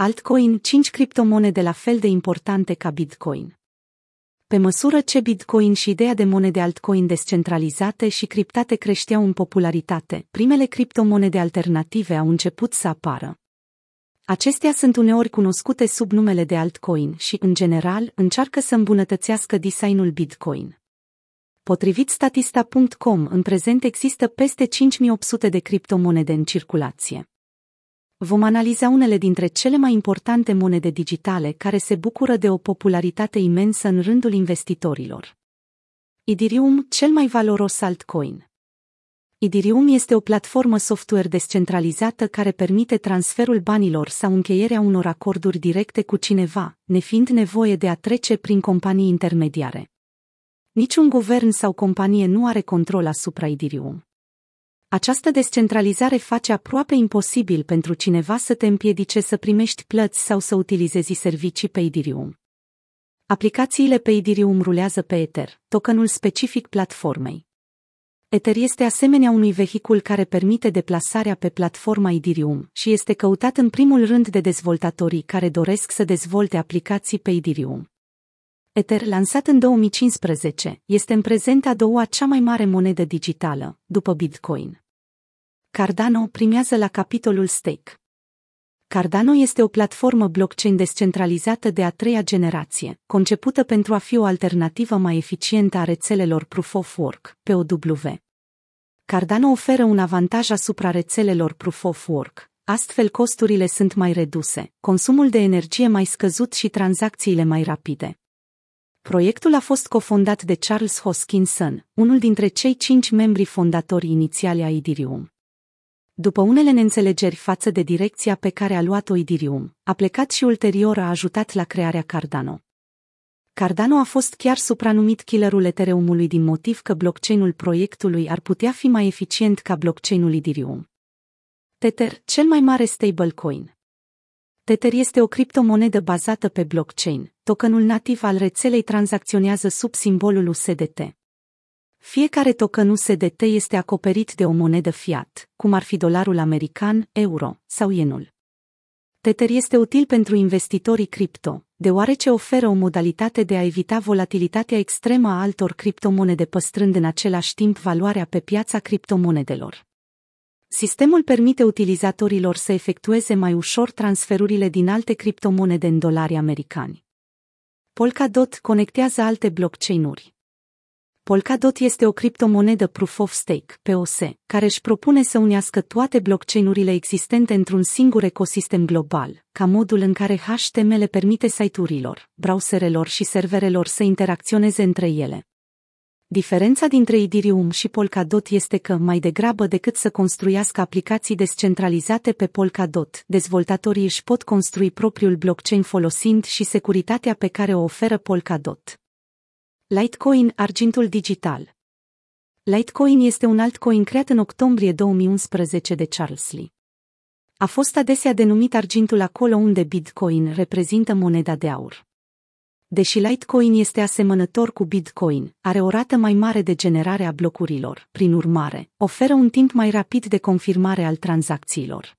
Altcoin, 5 criptomonede la fel de importante ca Bitcoin. Pe măsură ce Bitcoin și ideea de monede altcoin descentralizate și criptate creșteau în popularitate, primele criptomonede alternative au început să apară. Acestea sunt uneori cunoscute sub numele de altcoin și, în general, încearcă să îmbunătățească designul Bitcoin. Potrivit statista.com, în prezent există peste 5800 de criptomonede în circulație. Vom analiza unele dintre cele mai importante monede digitale care se bucură de o popularitate imensă în rândul investitorilor. Idirium, cel mai valoros altcoin. Idirium este o platformă software descentralizată care permite transferul banilor sau încheierea unor acorduri directe cu cineva, nefiind nevoie de a trece prin companii intermediare. Niciun guvern sau companie nu are control asupra Idirium. Această descentralizare face aproape imposibil pentru cineva să te împiedice să primești plăți sau să utilizezi servicii pe Idirium. Aplicațiile pe Idirium rulează pe Ether, tokenul specific platformei. Ether este asemenea unui vehicul care permite deplasarea pe platforma Idirium și este căutat în primul rând de dezvoltatorii care doresc să dezvolte aplicații pe Idirium. Ether, lansat în 2015, este în prezent a doua cea mai mare monedă digitală, după Bitcoin. Cardano primează la capitolul stake. Cardano este o platformă blockchain descentralizată de a treia generație, concepută pentru a fi o alternativă mai eficientă a rețelelor Proof of Work, POW. Cardano oferă un avantaj asupra rețelelor Proof of Work, astfel costurile sunt mai reduse, consumul de energie mai scăzut și tranzacțiile mai rapide. Proiectul a fost cofondat de Charles Hoskinson, unul dintre cei cinci membri fondatori inițiali a Idirium. După unele neînțelegeri față de direcția pe care a luat-o Idirium, a plecat și ulterior a ajutat la crearea Cardano. Cardano a fost chiar supranumit killerul Ethereumului din motiv că blockchainul proiectului ar putea fi mai eficient ca blockchainul Idirium. Tether, cel mai mare stablecoin. Tether este o criptomonedă bazată pe blockchain. Tokenul nativ al rețelei tranzacționează sub simbolul USDT. Fiecare token USDT este acoperit de o monedă fiat, cum ar fi dolarul american, euro sau yenul. Tether este util pentru investitorii cripto, deoarece oferă o modalitate de a evita volatilitatea extremă a altor criptomonede păstrând în același timp valoarea pe piața criptomonedelor. Sistemul permite utilizatorilor să efectueze mai ușor transferurile din alte criptomonede în dolari americani. Polkadot conectează alte blockchain-uri. Polkadot este o criptomonedă Proof of Stake, POS, care își propune să unească toate blockchain-urile existente într-un singur ecosistem global, ca modul în care HTML permite site-urilor, browserelor și serverelor să interacționeze între ele. Diferența dintre Idirium și Polkadot este că, mai degrabă decât să construiască aplicații descentralizate pe Polkadot, dezvoltatorii își pot construi propriul blockchain folosind și securitatea pe care o oferă Polkadot. Litecoin, argintul digital Litecoin este un altcoin creat în octombrie 2011 de Charles Lee. A fost adesea denumit argintul acolo unde Bitcoin reprezintă moneda de aur. Deși Litecoin este asemănător cu Bitcoin, are o rată mai mare de generare a blocurilor, prin urmare, oferă un timp mai rapid de confirmare al tranzacțiilor.